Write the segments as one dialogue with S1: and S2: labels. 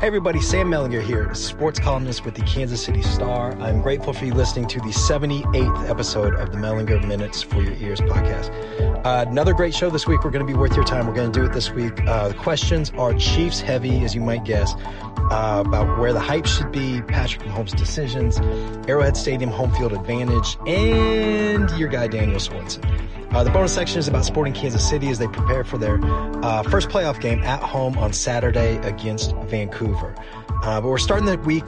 S1: Hey everybody, Sam Mellinger here, sports columnist with the Kansas City Star. I'm grateful for you listening to the 78th episode of the Mellinger Minutes for Your Ears podcast. Uh, another great show this week. We're going to be worth your time. We're going to do it this week. Uh, the questions are Chiefs heavy, as you might guess, uh, about where the hype should be, Patrick Mahomes' decisions, Arrowhead Stadium home field advantage, and your guy Daniel Sorensen. Uh, the bonus section is about Sporting Kansas City as they prepare for their uh, first playoff game at home on Saturday against Vancouver. Uh, but we're starting the week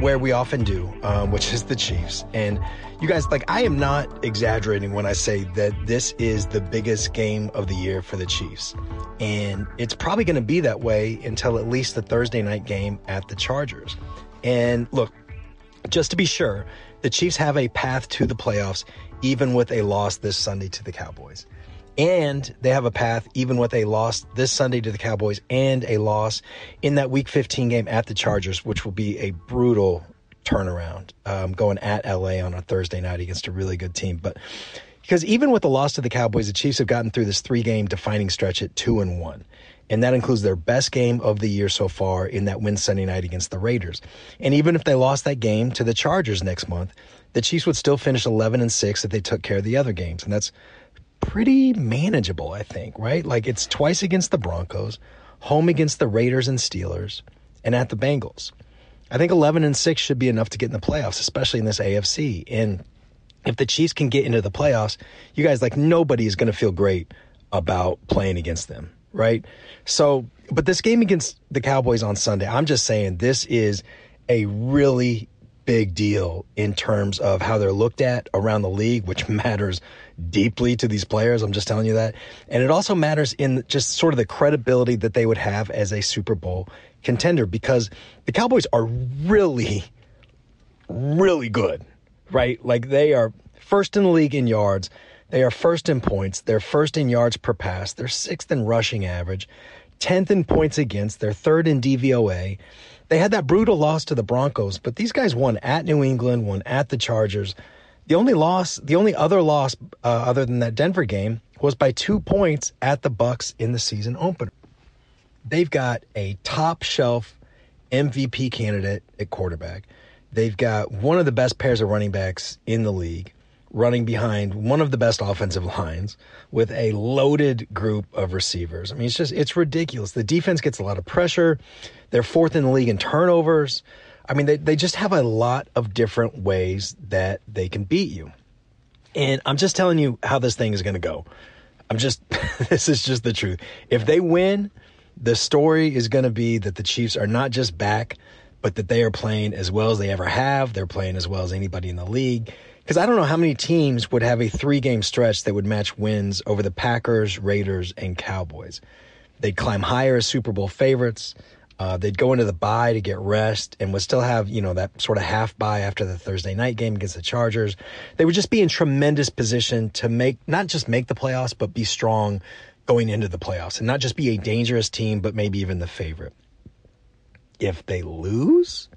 S1: where we often do, um, which is the Chiefs. And you guys, like, I am not exaggerating when I say that this is the biggest game of the year for the Chiefs. And it's probably going to be that way until at least the Thursday night game at the Chargers. And look, just to be sure, the Chiefs have a path to the playoffs even with a loss this Sunday to the Cowboys. And they have a path even with a loss this Sunday to the Cowboys and a loss in that week 15 game at the Chargers, which will be a brutal turnaround um, going at LA on a Thursday night against a really good team. But because even with the loss to the Cowboys, the Chiefs have gotten through this three game defining stretch at two and one. And that includes their best game of the year so far in that win Sunday night against the Raiders. And even if they lost that game to the Chargers next month, the Chiefs would still finish 11 and 6 if they took care of the other games. And that's pretty manageable, I think, right? Like it's twice against the Broncos, home against the Raiders and Steelers, and at the Bengals. I think 11 and 6 should be enough to get in the playoffs, especially in this AFC. And if the Chiefs can get into the playoffs, you guys, like nobody is going to feel great about playing against them, right? So, but this game against the Cowboys on Sunday, I'm just saying this is a really big deal in terms of how they're looked at around the league, which matters deeply to these players. I'm just telling you that. And it also matters in just sort of the credibility that they would have as a Super Bowl contender because the Cowboys are really, really good, right? Like they are first in the league in yards. They are first in points. They're first in yards per pass. They're sixth in rushing average, 10th in points against. They're third in DVOA. They had that brutal loss to the Broncos, but these guys won at New England, won at the Chargers. The only loss, the only other loss uh, other than that Denver game was by two points at the Bucks in the season opener. They've got a top shelf MVP candidate at quarterback. They've got one of the best pairs of running backs in the league running behind one of the best offensive lines with a loaded group of receivers. I mean, it's just, it's ridiculous. The defense gets a lot of pressure. They're fourth in the league in turnovers. I mean, they, they just have a lot of different ways that they can beat you. And I'm just telling you how this thing is going to go. I'm just, this is just the truth. If they win, the story is going to be that the Chiefs are not just back, but that they are playing as well as they ever have. They're playing as well as anybody in the league. Because I don't know how many teams would have a three game stretch that would match wins over the Packers, Raiders, and Cowboys. They'd climb higher as Super Bowl favorites. Uh, they'd go into the bye to get rest and would still have, you know, that sort of half bye after the Thursday night game against the Chargers. They would just be in tremendous position to make, not just make the playoffs, but be strong going into the playoffs and not just be a dangerous team, but maybe even the favorite. If they lose,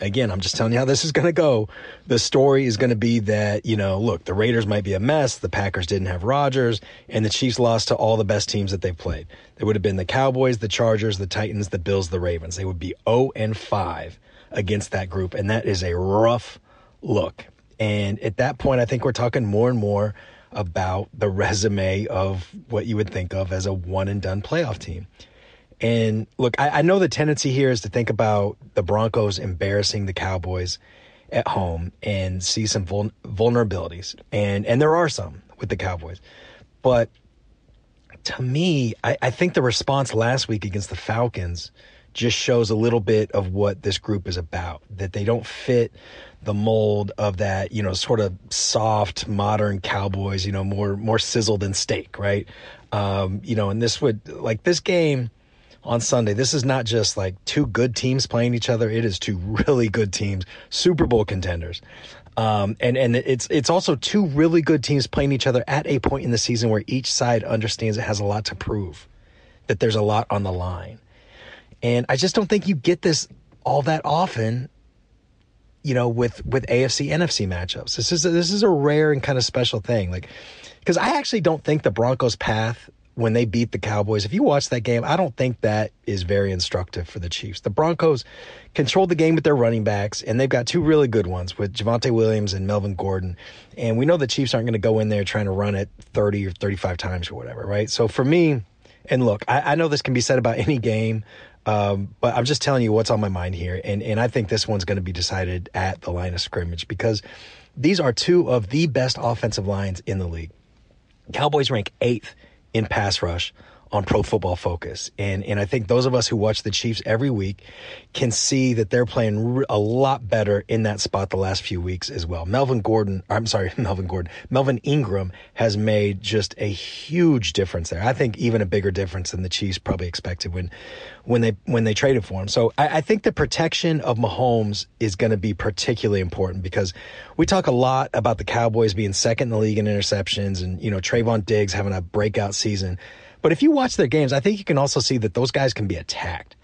S1: again, I'm just telling you how this is going to go. The story is going to be that, you know, look, the Raiders might be a mess. The Packers didn't have Rodgers and the Chiefs lost to all the best teams that they've played. They would have been the Cowboys, the Chargers, the Titans, the Bills, the Ravens. They would be 0 and 5 against that group. And that is a rough look. And at that point, I think we're talking more and more about the resume of what you would think of as a one and done playoff team. And look, I, I, know the tendency here is to think about the Broncos embarrassing the Cowboys at home and see some vul- vulnerabilities, and and there are some with the Cowboys, but to me, I, I think the response last week against the Falcons just shows a little bit of what this group is about. That they don't fit the mold of that, you know, sort of soft modern Cowboys, you know, more more sizzled than steak, right? Um, you know, and this would like this game on Sunday. This is not just like two good teams playing each other. It is two really good teams, Super Bowl contenders. Um, and, and it's, it's also two really good teams playing each other at a point in the season where each side understands it has a lot to prove, that there's a lot on the line. And I just don't think you get this all that often, you know, with with AFC NFC matchups. This is a, this is a rare and kind of special thing. Like, because I actually don't think the Broncos' path when they beat the Cowboys, if you watch that game, I don't think that is very instructive for the Chiefs. The Broncos controlled the game with their running backs, and they've got two really good ones with Javonte Williams and Melvin Gordon. And we know the Chiefs aren't going to go in there trying to run it 30 or 35 times or whatever, right? So for me, and look, I, I know this can be said about any game, um, but I'm just telling you what's on my mind here. And, and I think this one's going to be decided at the line of scrimmage because these are two of the best offensive lines in the league. Cowboys rank eighth in pass rush on Pro Football Focus. And and I think those of us who watch the Chiefs every week can see that they're playing a lot better in that spot the last few weeks as well. Melvin Gordon, I'm sorry, Melvin Gordon, Melvin Ingram has made just a huge difference there. I think even a bigger difference than the Chiefs probably expected when when they when they traded for him. So I, I think the protection of Mahomes is going to be particularly important because we talk a lot about the Cowboys being second in the league in interceptions and you know Trevon Diggs having a breakout season. But if you watch their games, I think you can also see that those guys can be attacked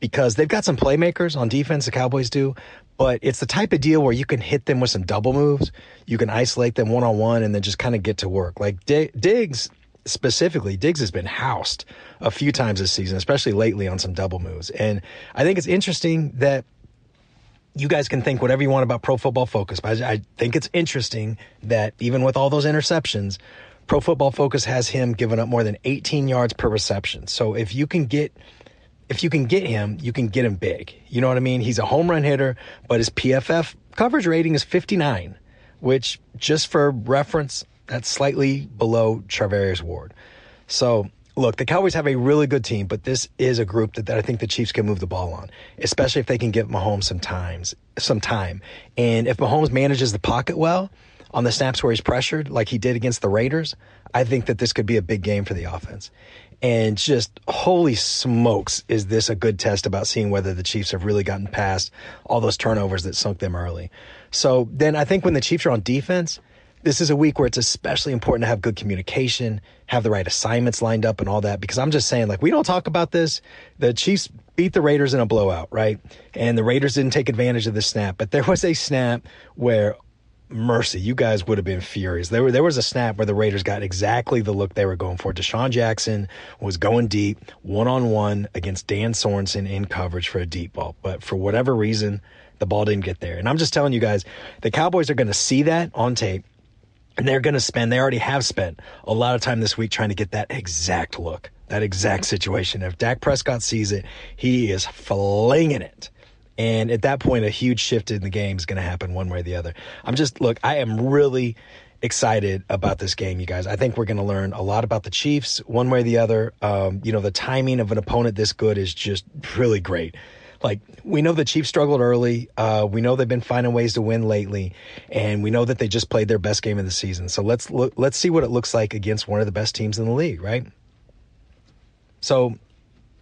S1: because they've got some playmakers on defense, the Cowboys do, but it's the type of deal where you can hit them with some double moves. You can isolate them one on one and then just kind of get to work. Like Diggs specifically, Diggs has been housed a few times this season, especially lately on some double moves. And I think it's interesting that you guys can think whatever you want about pro football focus, but I think it's interesting that even with all those interceptions, Pro Football Focus has him giving up more than 18 yards per reception. So if you can get if you can get him, you can get him big. You know what I mean? He's a home run hitter, but his PFF coverage rating is 59, which just for reference, that's slightly below Charvarius Ward. So look, the Cowboys have a really good team, but this is a group that, that I think the Chiefs can move the ball on, especially if they can give Mahomes some times, some time. And if Mahomes manages the pocket well, on the snaps where he's pressured, like he did against the Raiders, I think that this could be a big game for the offense. And just holy smokes, is this a good test about seeing whether the Chiefs have really gotten past all those turnovers that sunk them early? So then I think when the Chiefs are on defense, this is a week where it's especially important to have good communication, have the right assignments lined up and all that. Because I'm just saying, like, we don't talk about this. The Chiefs beat the Raiders in a blowout, right? And the Raiders didn't take advantage of the snap, but there was a snap where mercy, you guys would have been furious. There, there was a snap where the Raiders got exactly the look they were going for. DeSean Jackson was going deep, one on one against Dan Sorensen in coverage for a deep ball. But for whatever reason, the ball didn't get there. And I'm just telling you guys, the Cowboys are going to see that on tape. And they're going to spend, they already have spent a lot of time this week trying to get that exact look, that exact situation. If Dak Prescott sees it, he is flinging it and at that point, a huge shift in the game is going to happen one way or the other. I'm just, look, I am really excited about this game, you guys. I think we're going to learn a lot about the Chiefs one way or the other. Um, you know, the timing of an opponent this good is just really great. Like, we know the Chiefs struggled early. Uh, we know they've been finding ways to win lately, and we know that they just played their best game of the season. So let's look, let's see what it looks like against one of the best teams in the league, right? So,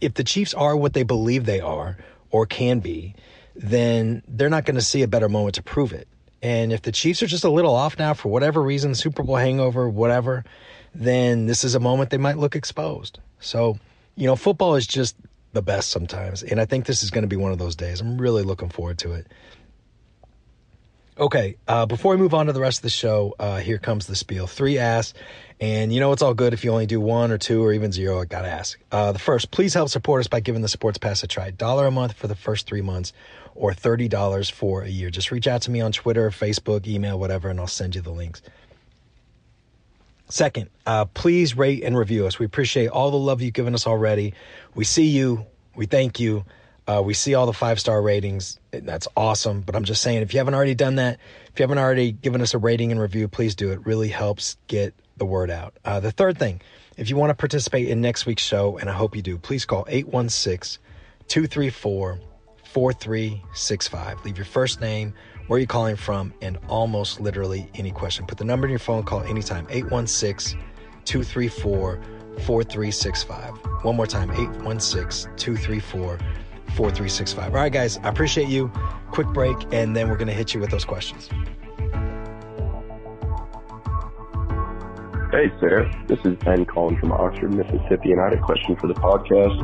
S1: if the Chiefs are what they believe they are, or can be, then they're not going to see a better moment to prove it. And if the Chiefs are just a little off now for whatever reason, Super Bowl hangover, whatever, then this is a moment they might look exposed. So, you know, football is just the best sometimes. And I think this is going to be one of those days. I'm really looking forward to it. Okay, uh, before we move on to the rest of the show, uh, here comes the spiel. Three asks, and you know it's all good if you only do one or two or even zero. I gotta ask. Uh, the first, please help support us by giving the Sports Pass a try. Dollar a month for the first three months, or thirty dollars for a year. Just reach out to me on Twitter, Facebook, email, whatever, and I'll send you the links. Second, uh, please rate and review us. We appreciate all the love you've given us already. We see you. We thank you. Uh, we see all the five star ratings. That's awesome. But I'm just saying, if you haven't already done that, if you haven't already given us a rating and review, please do. It really helps get the word out. Uh, the third thing, if you want to participate in next week's show, and I hope you do, please call 816 234 4365. Leave your first name, where you're calling from, and almost literally any question. Put the number in your phone, call anytime 816 234 4365. One more time 816 234 4365. All right, guys, I appreciate you. Quick break, and then we're going to hit you with those questions.
S2: Hey, Sarah. This is Ben calling from Oxford, Mississippi, and I had a question for the podcast.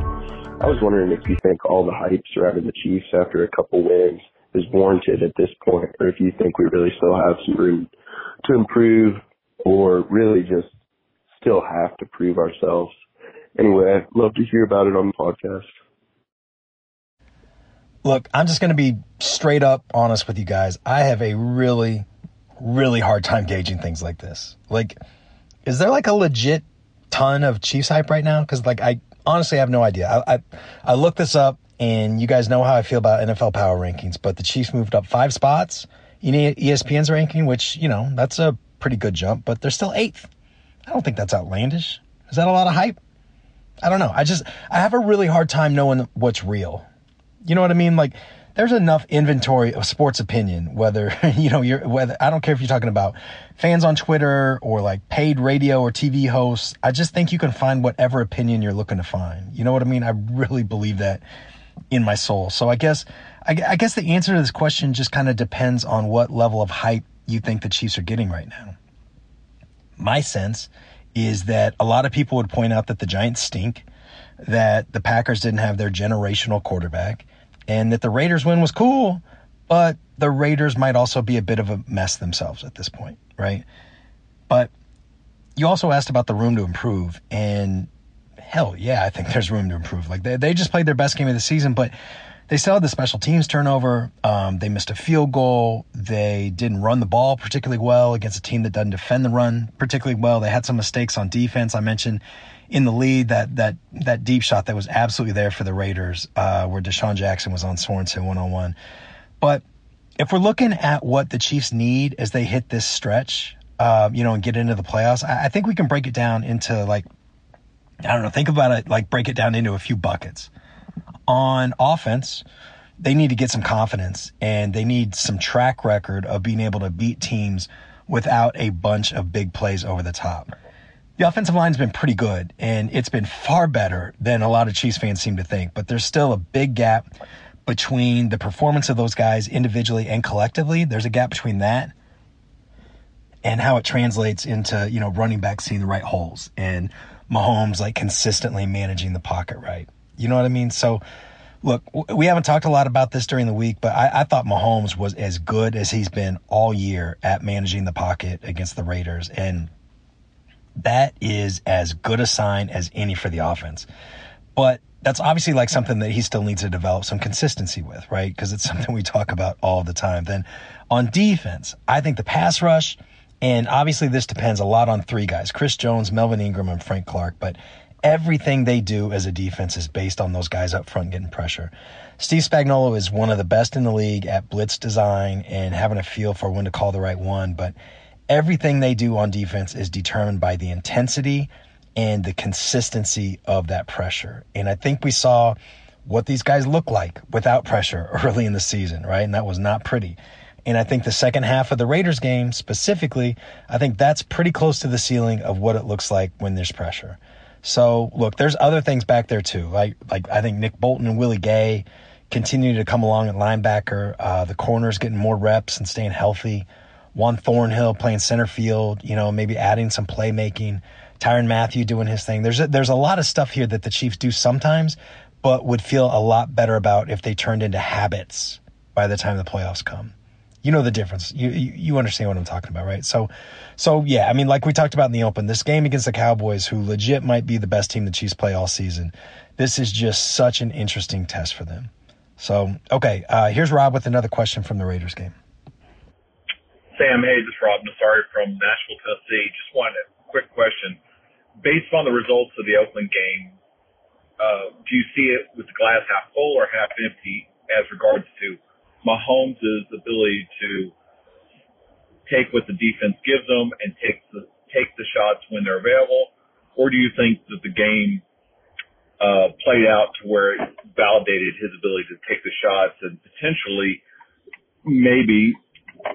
S2: I was wondering if you think all the hype surrounding the Chiefs after a couple wins is warranted at this point, or if you think we really still have some room to improve, or really just still have to prove ourselves. Anyway, I'd love to hear about it on the podcast.
S1: Look, I'm just going to be straight up honest with you guys. I have a really, really hard time gauging things like this. Like, is there like a legit ton of Chiefs hype right now? Because like I honestly have no idea. I, I I looked this up, and you guys know how I feel about NFL power rankings. But the Chiefs moved up five spots in ESPN's ranking, which you know that's a pretty good jump. But they're still eighth. I don't think that's outlandish. Is that a lot of hype? I don't know. I just I have a really hard time knowing what's real. You know what I mean? Like there's enough inventory of sports opinion, whether, you know, you're, whether, I don't care if you're talking about fans on Twitter or like paid radio or TV hosts. I just think you can find whatever opinion you're looking to find. You know what I mean? I really believe that in my soul. So I guess, I, I guess the answer to this question just kind of depends on what level of hype you think the Chiefs are getting right now. My sense is that a lot of people would point out that the Giants stink, that the Packers didn't have their generational quarterback, and that the Raiders win was cool, but the Raiders might also be a bit of a mess themselves at this point, right? But you also asked about the room to improve, and hell yeah, I think there's room to improve. Like they, they just played their best game of the season, but they still had the special teams turnover. Um, they missed a field goal. They didn't run the ball particularly well against a team that doesn't defend the run particularly well. They had some mistakes on defense. I mentioned in the lead that that that deep shot that was absolutely there for the Raiders, uh, where DeSean Jackson was on Sorensen one on one. But if we're looking at what the Chiefs need as they hit this stretch, uh, you know, and get into the playoffs, I, I think we can break it down into like I don't know, think about it like break it down into a few buckets on offense, they need to get some confidence and they need some track record of being able to beat teams without a bunch of big plays over the top. The offensive line's been pretty good and it's been far better than a lot of Chiefs fans seem to think, but there's still a big gap between the performance of those guys individually and collectively. There's a gap between that and how it translates into, you know, running back seeing the right holes and Mahomes like consistently managing the pocket right. You know what I mean? So, look, we haven't talked a lot about this during the week, but I, I, thought Mahomes was as good as he's been all year at managing the pocket against the Raiders. And that is as good a sign as any for the offense. But that's obviously like something that he still needs to develop some consistency with, right? Because it's something we talk about all the time. Then on defense, I think the pass rush, and obviously this depends a lot on three guys Chris Jones, Melvin Ingram, and Frank Clark. But everything they do as a defense is based on those guys up front getting pressure. Steve Spagnuolo is one of the best in the league at blitz design and having a feel for when to call the right one, but everything they do on defense is determined by the intensity and the consistency of that pressure. And I think we saw what these guys look like without pressure early in the season, right? And that was not pretty. And I think the second half of the Raiders game specifically, I think that's pretty close to the ceiling of what it looks like when there's pressure. So look, there's other things back there too. Like like I think Nick Bolton and Willie Gay continue to come along at linebacker. Uh, the corners getting more reps and staying healthy. Juan Thornhill playing center field. You know, maybe adding some playmaking. Tyrann Mathieu doing his thing. There's a, there's a lot of stuff here that the Chiefs do sometimes, but would feel a lot better about if they turned into habits by the time the playoffs come you know the difference. You, you, you understand what I'm talking about, right? So, so yeah, I mean, like we talked about in the open, this game against the Cowboys, who legit might be the best team the Chiefs play all season. This is just such an interesting test for them. So, okay, uh, here's Rob with another question from the Raiders game.
S3: Sam, hey, this is Rob Nassari from Nashville, Tennessee. Just wanted a quick question. Based on the results of the Oakland game, uh, do you see it with the glass half full or half empty as regards to Mahomes' ability to take what the defense gives them and take the take the shots when they're available, or do you think that the game uh, played out to where it validated his ability to take the shots and potentially maybe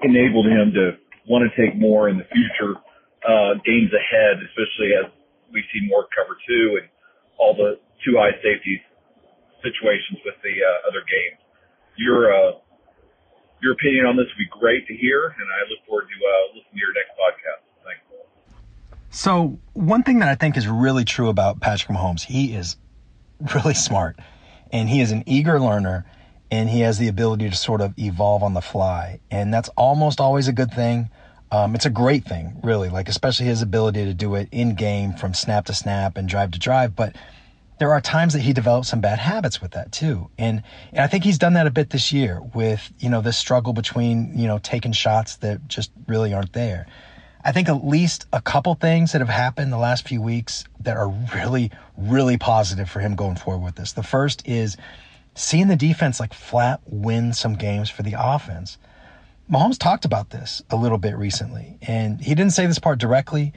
S3: enabled him to want to take more in the future uh, games ahead, especially as we see more cover two and all the two high safeties situations with the uh, other games. Your uh, your opinion on this would be great to hear, and I look forward to uh, listening to your next podcast. Thanks.
S1: So, one thing that I think is really true about Patrick Mahomes, he is really smart and he is an eager learner and he has the ability to sort of evolve on the fly. And that's almost always a good thing. Um, it's a great thing, really, like especially his ability to do it in game from snap to snap and drive to drive. But there are times that he develops some bad habits with that too. And, and I think he's done that a bit this year with, you know, this struggle between, you know, taking shots that just really aren't there. I think at least a couple things that have happened the last few weeks that are really, really positive for him going forward with this. The first is seeing the defense like flat win some games for the offense. Mahomes talked about this a little bit recently, and he didn't say this part directly,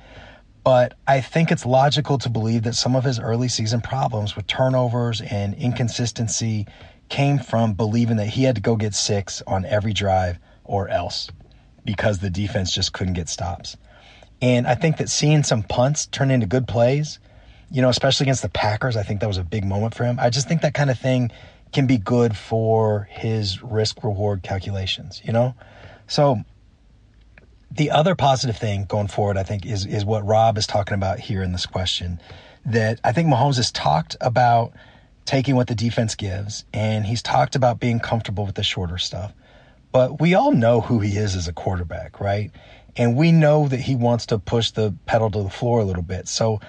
S1: but I think it's logical to believe that some of his early season problems with turnovers and inconsistency came from believing that he had to go get six on every drive or else because the defense just couldn't get stops. And I think that seeing some punts turn into good plays, you know, especially against the Packers, I think that was a big moment for him. I just think that kind of thing can be good for his risk reward calculations, you know? So the other positive thing going forward, I think, is is what Rob is talking about here in this question. That I think Mahomes has talked about taking what the defense gives, and he's talked about being comfortable with the shorter stuff. But we all know who he is as a quarterback, right? And we know that he wants to push the pedal to the floor a little bit. So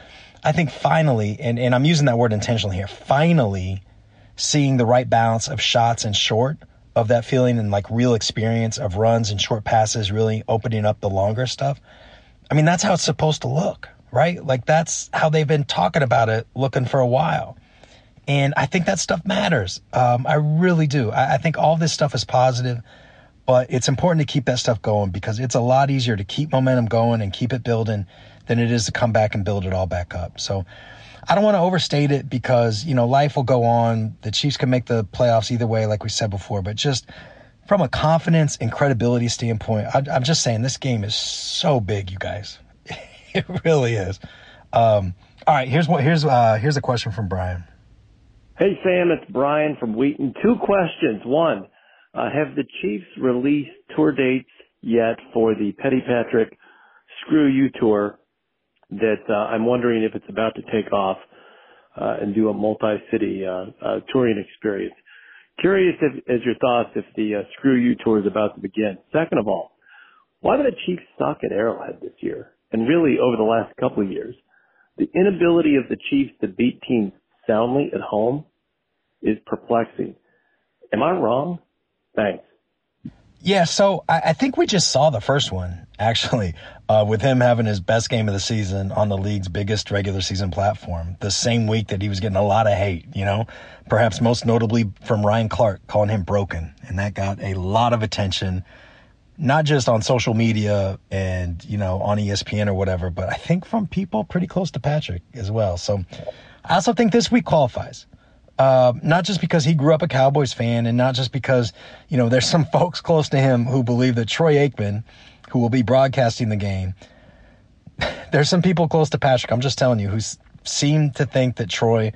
S1: I think finally, and, and I'm using that word intentionally here, finally seeing the right balance of shots and short of that feeling and like real experience of runs and short passes really opening up the longer stuff. I mean, that's how it's supposed to look, right? Like that's how they've been talking about it looking for a while. And I think that stuff matters. Um, I really do. I, I think all this stuff is positive, but it's important to keep that stuff going because it's a lot easier to keep momentum going and keep it building than it is to come back and build it all back up. So I don't want to overstate it because, you know, life will go on. The Chiefs can make the playoffs either way, like we said before, but just from a confidence and credibility standpoint, I, am just saying this game is so big, you guys. it really is. Um, all right, here's what here's uh, here's a question from Brian.
S4: Hey Sam, it's Brian from Wheaton. Two questions. One, uh, have the Chiefs released tour dates yet for the Petty Patrick Screw You tour? That uh, I'm wondering if it's about to take off uh, and do a multi-city uh, uh, touring experience. Curious if, as your thoughts if the uh, Screw You tour is about to begin. Second of all, why do the Chiefs suck at Arrowhead this year? And really over the last couple of years, the inability of the Chiefs to beat teams soundly at home is perplexing. Am I wrong? Thanks.
S1: Yeah, so I, I, think we just saw the first one actually, uh, with him having his best game of the season on the league's biggest regular season platform. The same week that he was getting a lot of hate, you know, perhaps most notably from Ryan Clark calling him broken, and that got a lot of attention, not just on social media and you know on ESPN or whatever, but I think from people pretty close to Patrick as well. So I also think this week qualifies. Uh, not just because he grew up a Cowboys fan and not just because, you know, there's some folks close to him who believe that Troy Aikman, who will be broadcasting the game, there's some people close to Patrick, I'm just telling you, who seem to think that Troy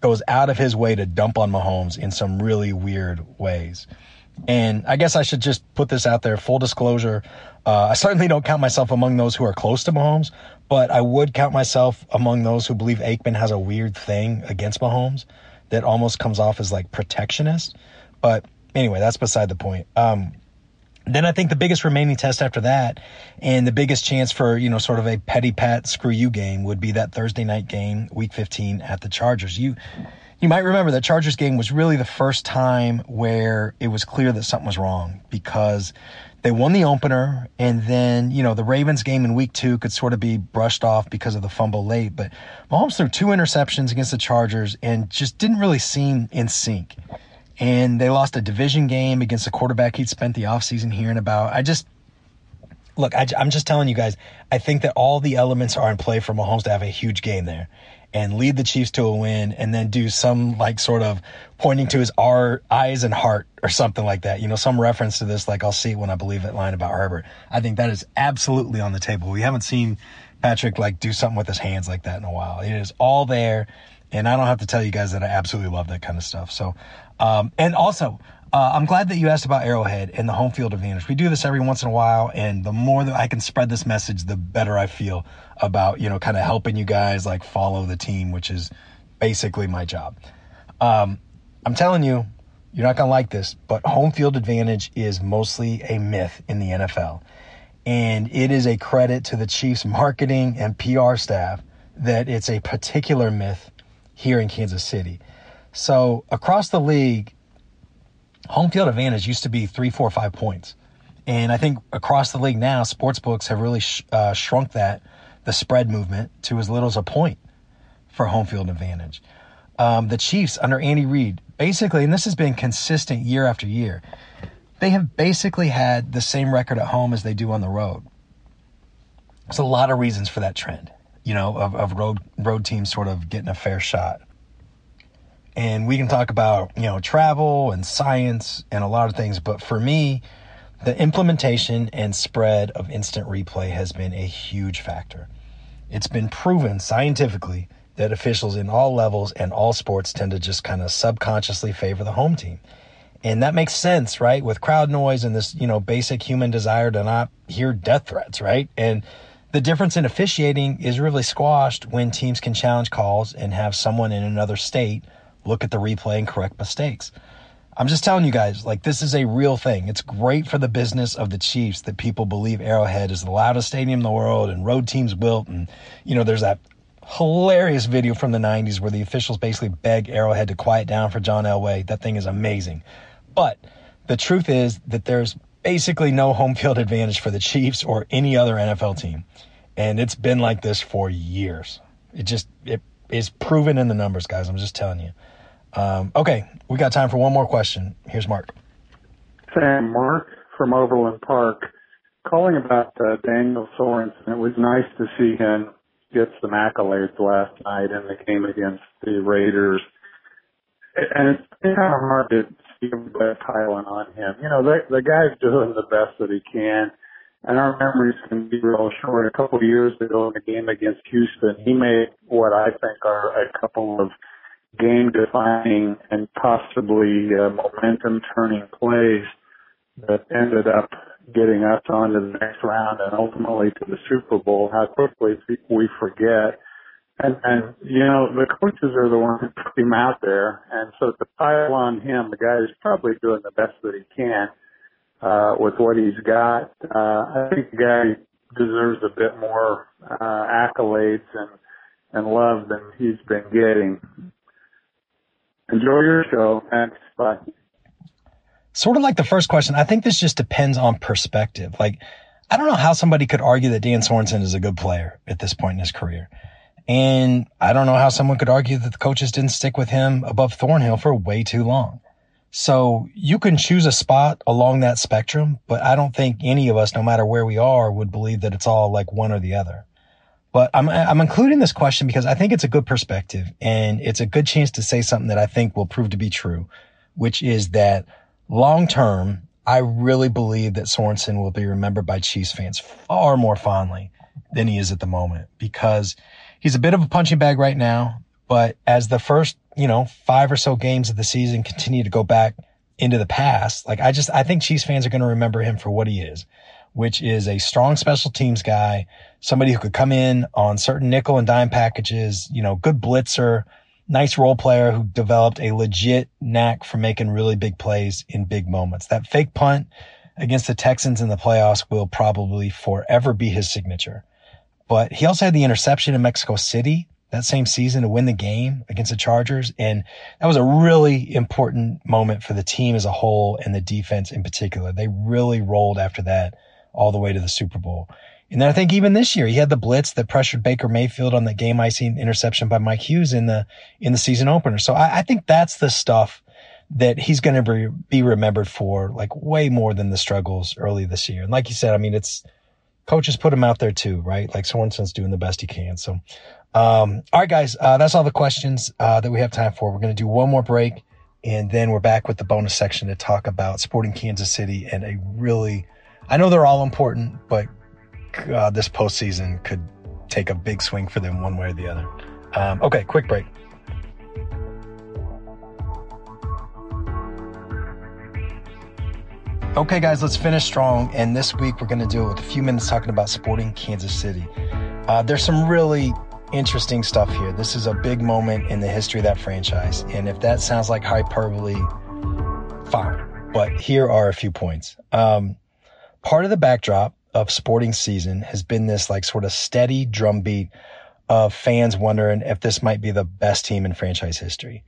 S1: goes out of his way to dump on Mahomes in some really weird ways. And I guess I should just put this out there. Full disclosure. Uh, I certainly don't count myself among those who are close to Mahomes, but I would count myself among those who believe Aikman has a weird thing against Mahomes that almost comes off as like protectionist. But anyway, that's beside the point. Um, then I think the biggest remaining test after that and the biggest chance for, you know, sort of a petty pat screw you game would be that Thursday night game, week 15 at the Chargers. You, you might remember that Chargers game was really the first time where it was clear that something was wrong because they won the opener and then, you know, the Ravens game in week two could sort of be brushed off because of the fumble late, but Mahomes threw two interceptions against the Chargers and just didn't really seem in sync. And they lost a division game against a quarterback he'd spent the offseason hearing about. I just, look, I, am just telling you guys, I think that all the elements are in play for Mahomes to have a huge game there and lead the Chiefs to a win and then do some like sort of pointing to his our eyes and heart or something like that. You know, some reference to this, like I'll see it when I believe it line about Herbert. I think that is absolutely on the table. We haven't seen Patrick like do something with his hands like that in a while. It is all there. And I don't have to tell you guys that I absolutely love that kind of stuff. So, um, and also, uh, I'm glad that you asked about Arrowhead and the home field advantage. We do this every once in a while, and the more that I can spread this message, the better I feel about you know kind of helping you guys like follow the team, which is basically my job. Um, I'm telling you, You're not going to like this, but home field advantage is mostly a myth in the NFL. And it is a credit to the Chiefs marketing and PR staff that it's a particular myth here in Kansas City. So across the league, home field advantage used to be three, four, five points. And I think across the league now, sports books have really sh- uh, shrunk that, the spread movement, to as little as a point for home field advantage. Um, the Chiefs under Andy Reid, basically, and this has been consistent year after year, they have basically had the same record at home as they do on the road. There's a lot of reasons for that trend, you know, of, of road road teams sort of getting a fair shot. And we can talk about, you know, travel and science and a lot of things, but for me, the implementation and spread of instant replay has been a huge factor. It's been proven scientifically that officials in all levels and all sports tend to just kind of subconsciously favor the home team. And that makes sense, right? With crowd noise and this, you know, basic human desire to not hear death threats, right? And the difference in officiating is really squashed when teams can challenge calls and have someone in another state look at the replay and correct mistakes. I'm just telling you guys, like, this is a real thing. It's great for the business of the Chiefs that people believe Arrowhead is the loudest stadium in the world and road teams built. And, you know, there's that hilarious video from the 90s where the officials basically beg Arrowhead to quiet down for John Elway. That thing is amazing. But the truth is that there's basically no home field advantage for the Chiefs or any other NFL team. And it's been like this for years. It just, it is proven in the numbers, guys. I'm just telling you. Um, okay, we got time for one more question. Here's Mark.
S5: Sam, Mark from Overland Park, calling about uh, Daniel Sorensen. It was nice to see him get some accolades last night in the game against the Raiders. And it's kind of hard to see everybody piling on him. You know, the, the guy's doing the best that he can. And our memories can be real short. A couple of years ago in a game against Houston, he made what I think are a couple of game defining and possibly uh, momentum turning plays that ended up getting us on to the next round and ultimately to the Super Bowl, how quickly we forget. And, and, you know, the coaches are the ones who put him out there. And so to pile on him, the guy is probably doing the best that he can, uh, with what he's got. Uh, I think the guy deserves a bit more, uh, accolades and, and love than he's been getting. Enjoy your show. Thanks. Bye.
S1: Sort of like the first question, I think this just depends on perspective. Like, I don't know how somebody could argue that Dan Sorensen is a good player at this point in his career. And I don't know how someone could argue that the coaches didn't stick with him above Thornhill for way too long. So you can choose a spot along that spectrum, but I don't think any of us, no matter where we are, would believe that it's all like one or the other. But I'm, I'm including this question because I think it's a good perspective and it's a good chance to say something that I think will prove to be true, which is that long term, I really believe that Sorensen will be remembered by Chiefs fans far more fondly than he is at the moment because he's a bit of a punching bag right now. But as the first, you know, five or so games of the season continue to go back into the past, like I just, I think Chiefs fans are going to remember him for what he is which is a strong special teams guy, somebody who could come in on certain nickel and dime packages, you know, good blitzer, nice role player who developed a legit knack for making really big plays in big moments. That fake punt against the Texans in the playoffs will probably forever be his signature. But he also had the interception in Mexico City that same season to win the game against the Chargers. And that was a really important moment for the team as a whole and the defense in particular. They really rolled after that all the way to the Super Bowl. And then I think even this year he had the blitz that pressured Baker Mayfield on the game icing interception by Mike Hughes in the in the season opener. So I, I think that's the stuff that he's going to be, be remembered for, like way more than the struggles early this year. And like you said, I mean, it's coaches put him out there too, right? Like Sorensen's doing the best he can. So, um, all right, guys, uh, that's all the questions uh, that we have time for. We're going to do one more break, and then we're back with the bonus section to talk about Sporting Kansas City and a really I know they're all important, but uh, this postseason could take a big swing for them one way or the other. Um, okay, quick break. Okay, guys, let's finish strong. And this week we're going to do it with a few minutes talking about sporting Kansas City. Uh, there's some really interesting stuff here. This is a big moment in the history of that franchise. And if that sounds like hyperbole, fine. But here are a few points. Um, part of the backdrop of sporting season has been this like sort of steady drumbeat of fans wondering if this might be the best team in franchise history.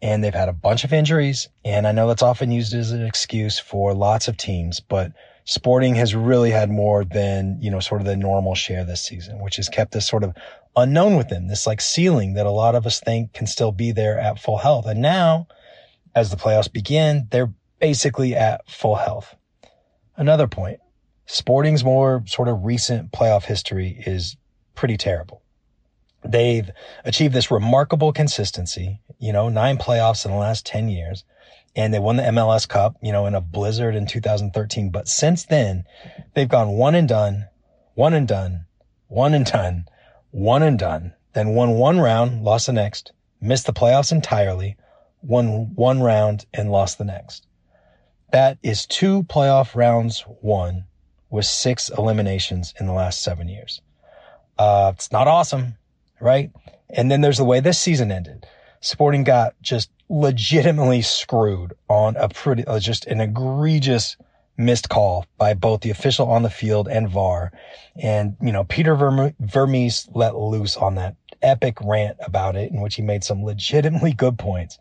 S1: And they've had a bunch of injuries. And I know that's often used as an excuse for lots of teams, but Sporting has really had more than, you know, sort of the normal share this season, which has kept this sort of unknown with them, this like ceiling that a lot of us think can still be there at full health. And now, as the playoffs begin, they're basically at full health. Another point, Sporting's more sort of recent playoff history is pretty terrible. They've achieved this remarkable consistency, you know, nine playoffs in the last 10 years and they won the MLS Cup, you know, in a blizzard in 2013. But since then, they've gone one and done, one and done, one and done, one and done, then won one round, lost the next, missed the playoffs entirely, won one round and lost the next. That is two playoff rounds won with six eliminations in the last seven years. Uh, it's not awesome, right? And then there's the way this season ended. Sporting got just legitimately screwed on a pretty, uh, just an egregious missed call by both the official on the field and VAR. And, you know, Peter Vermes let loose on that epic rant about it in which he made some legitimately good points.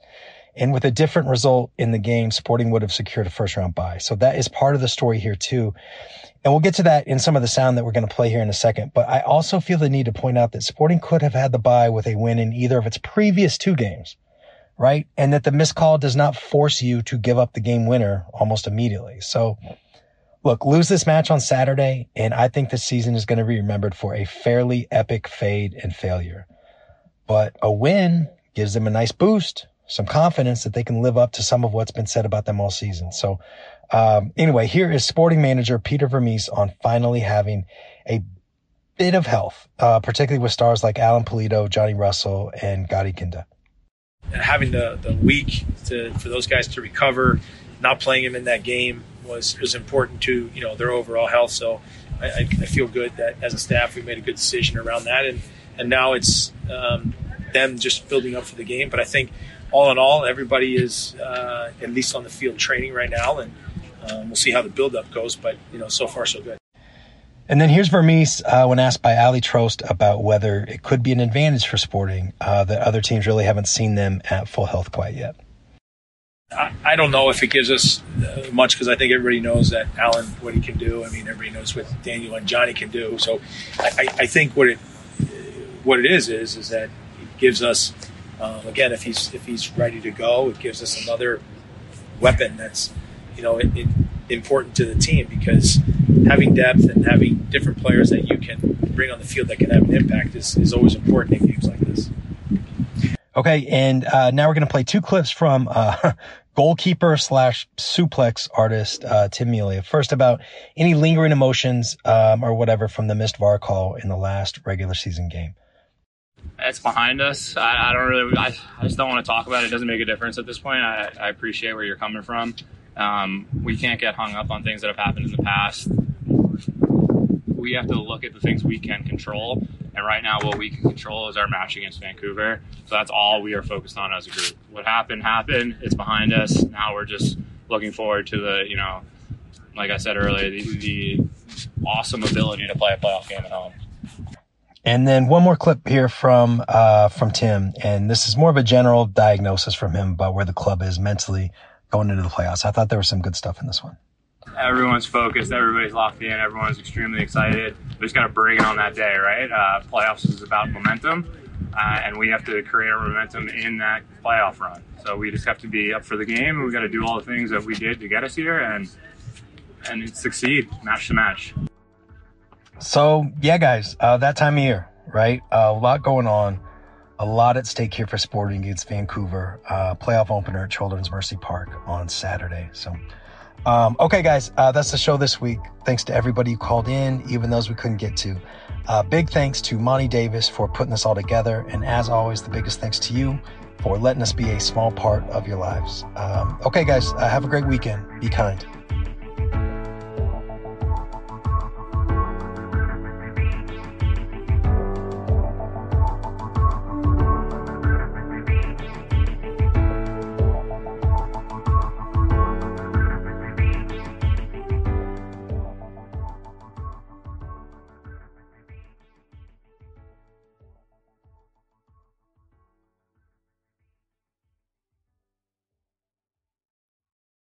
S1: And with a different result in the game, Sporting would have secured a first round bye. So that is part of the story here too. And we'll get to that in some of the sound that we're going to play here in a second. But I also feel the need to point out that Sporting could have had the bye with a win in either of its previous two games right? And that the missed call does not force you to give up the game winner almost immediately. So look, lose this match on Saturday, and I think this season is going to be remembered for a fairly epic fade and failure. But a win gives them a nice boost, some confidence that they can live up to some of what's been said about them all season. So, um, anyway, here is sporting manager Peter Vermes on finally having a bit of health, uh, particularly with stars like Alan Pulido, Johnny Russell, and Gadi Kinda
S6: having the, the week to, for those guys to recover, not playing them in that game was was important to you know their overall health. So I, I, feel good that as a staff we made a good decision around that, and and now it's um, them just building up for the game. But I think all in all, everybody is uh, at least on the field training right now, and um, we'll see how the build up goes. But you know, so far so good.
S1: And then here's Vermes uh, when asked by Ali Trost about whether it could be an advantage for Sporting uh, that other teams really haven't seen them at full health quite yet.
S6: I, I don't know if it gives us uh, much because I think everybody knows that Alan what he can do. I mean, everybody knows what Daniel and Johnny can do. So I, I think what it what it is is is that gives us um, again if he's if he's ready to go, it gives us another weapon that's you know it, it, important to the team because having depth and having different players that you can bring on the field that can have an impact is, is always important in games like this.
S1: Okay, and uh, now we're going to play two clips from uh, goalkeeper slash suplex artist uh, Tim Melia. First, about any lingering emotions um, or whatever from the missed VAR call in the last regular season game.
S7: It's behind us. I, I don't really. I, I, just don't want to talk about it. It doesn't make a difference at this point. I, I appreciate where you're coming from. Um, we can't get hung up on things that have happened in the past. We have to look at the things we can control. And right now, what we can control is our match against Vancouver. So that's all we are focused on as a group. What happened, happened. It's behind us. Now we're just looking forward to the, you know, like I said earlier, the, the awesome ability to play a playoff game at home.
S1: And then one more clip here from uh, from Tim, and this is more of a general diagnosis from him about where the club is mentally going into the playoffs. I thought there was some good stuff in this one.
S7: Everyone's focused. Everybody's locked in. Everyone's extremely excited. We just got to bring it on that day, right? Uh, playoffs is about momentum, uh, and we have to create our momentum in that playoff run. So we just have to be up for the game. We got to do all the things that we did to get us here, and and succeed match to match.
S1: So yeah, guys, uh, that time of year, right? a lot going on a lot at stake here for Sporting against Vancouver. Uh, playoff opener at Children's Mercy Park on Saturday. So, um, okay, guys, uh, that's the show this week. Thanks to everybody who called in, even those we couldn't get to. Uh, big thanks to Monty Davis for putting this all together. And as always, the biggest thanks to you for letting us be a small part of your lives. Um, okay, guys, uh, have a great weekend. Be kind.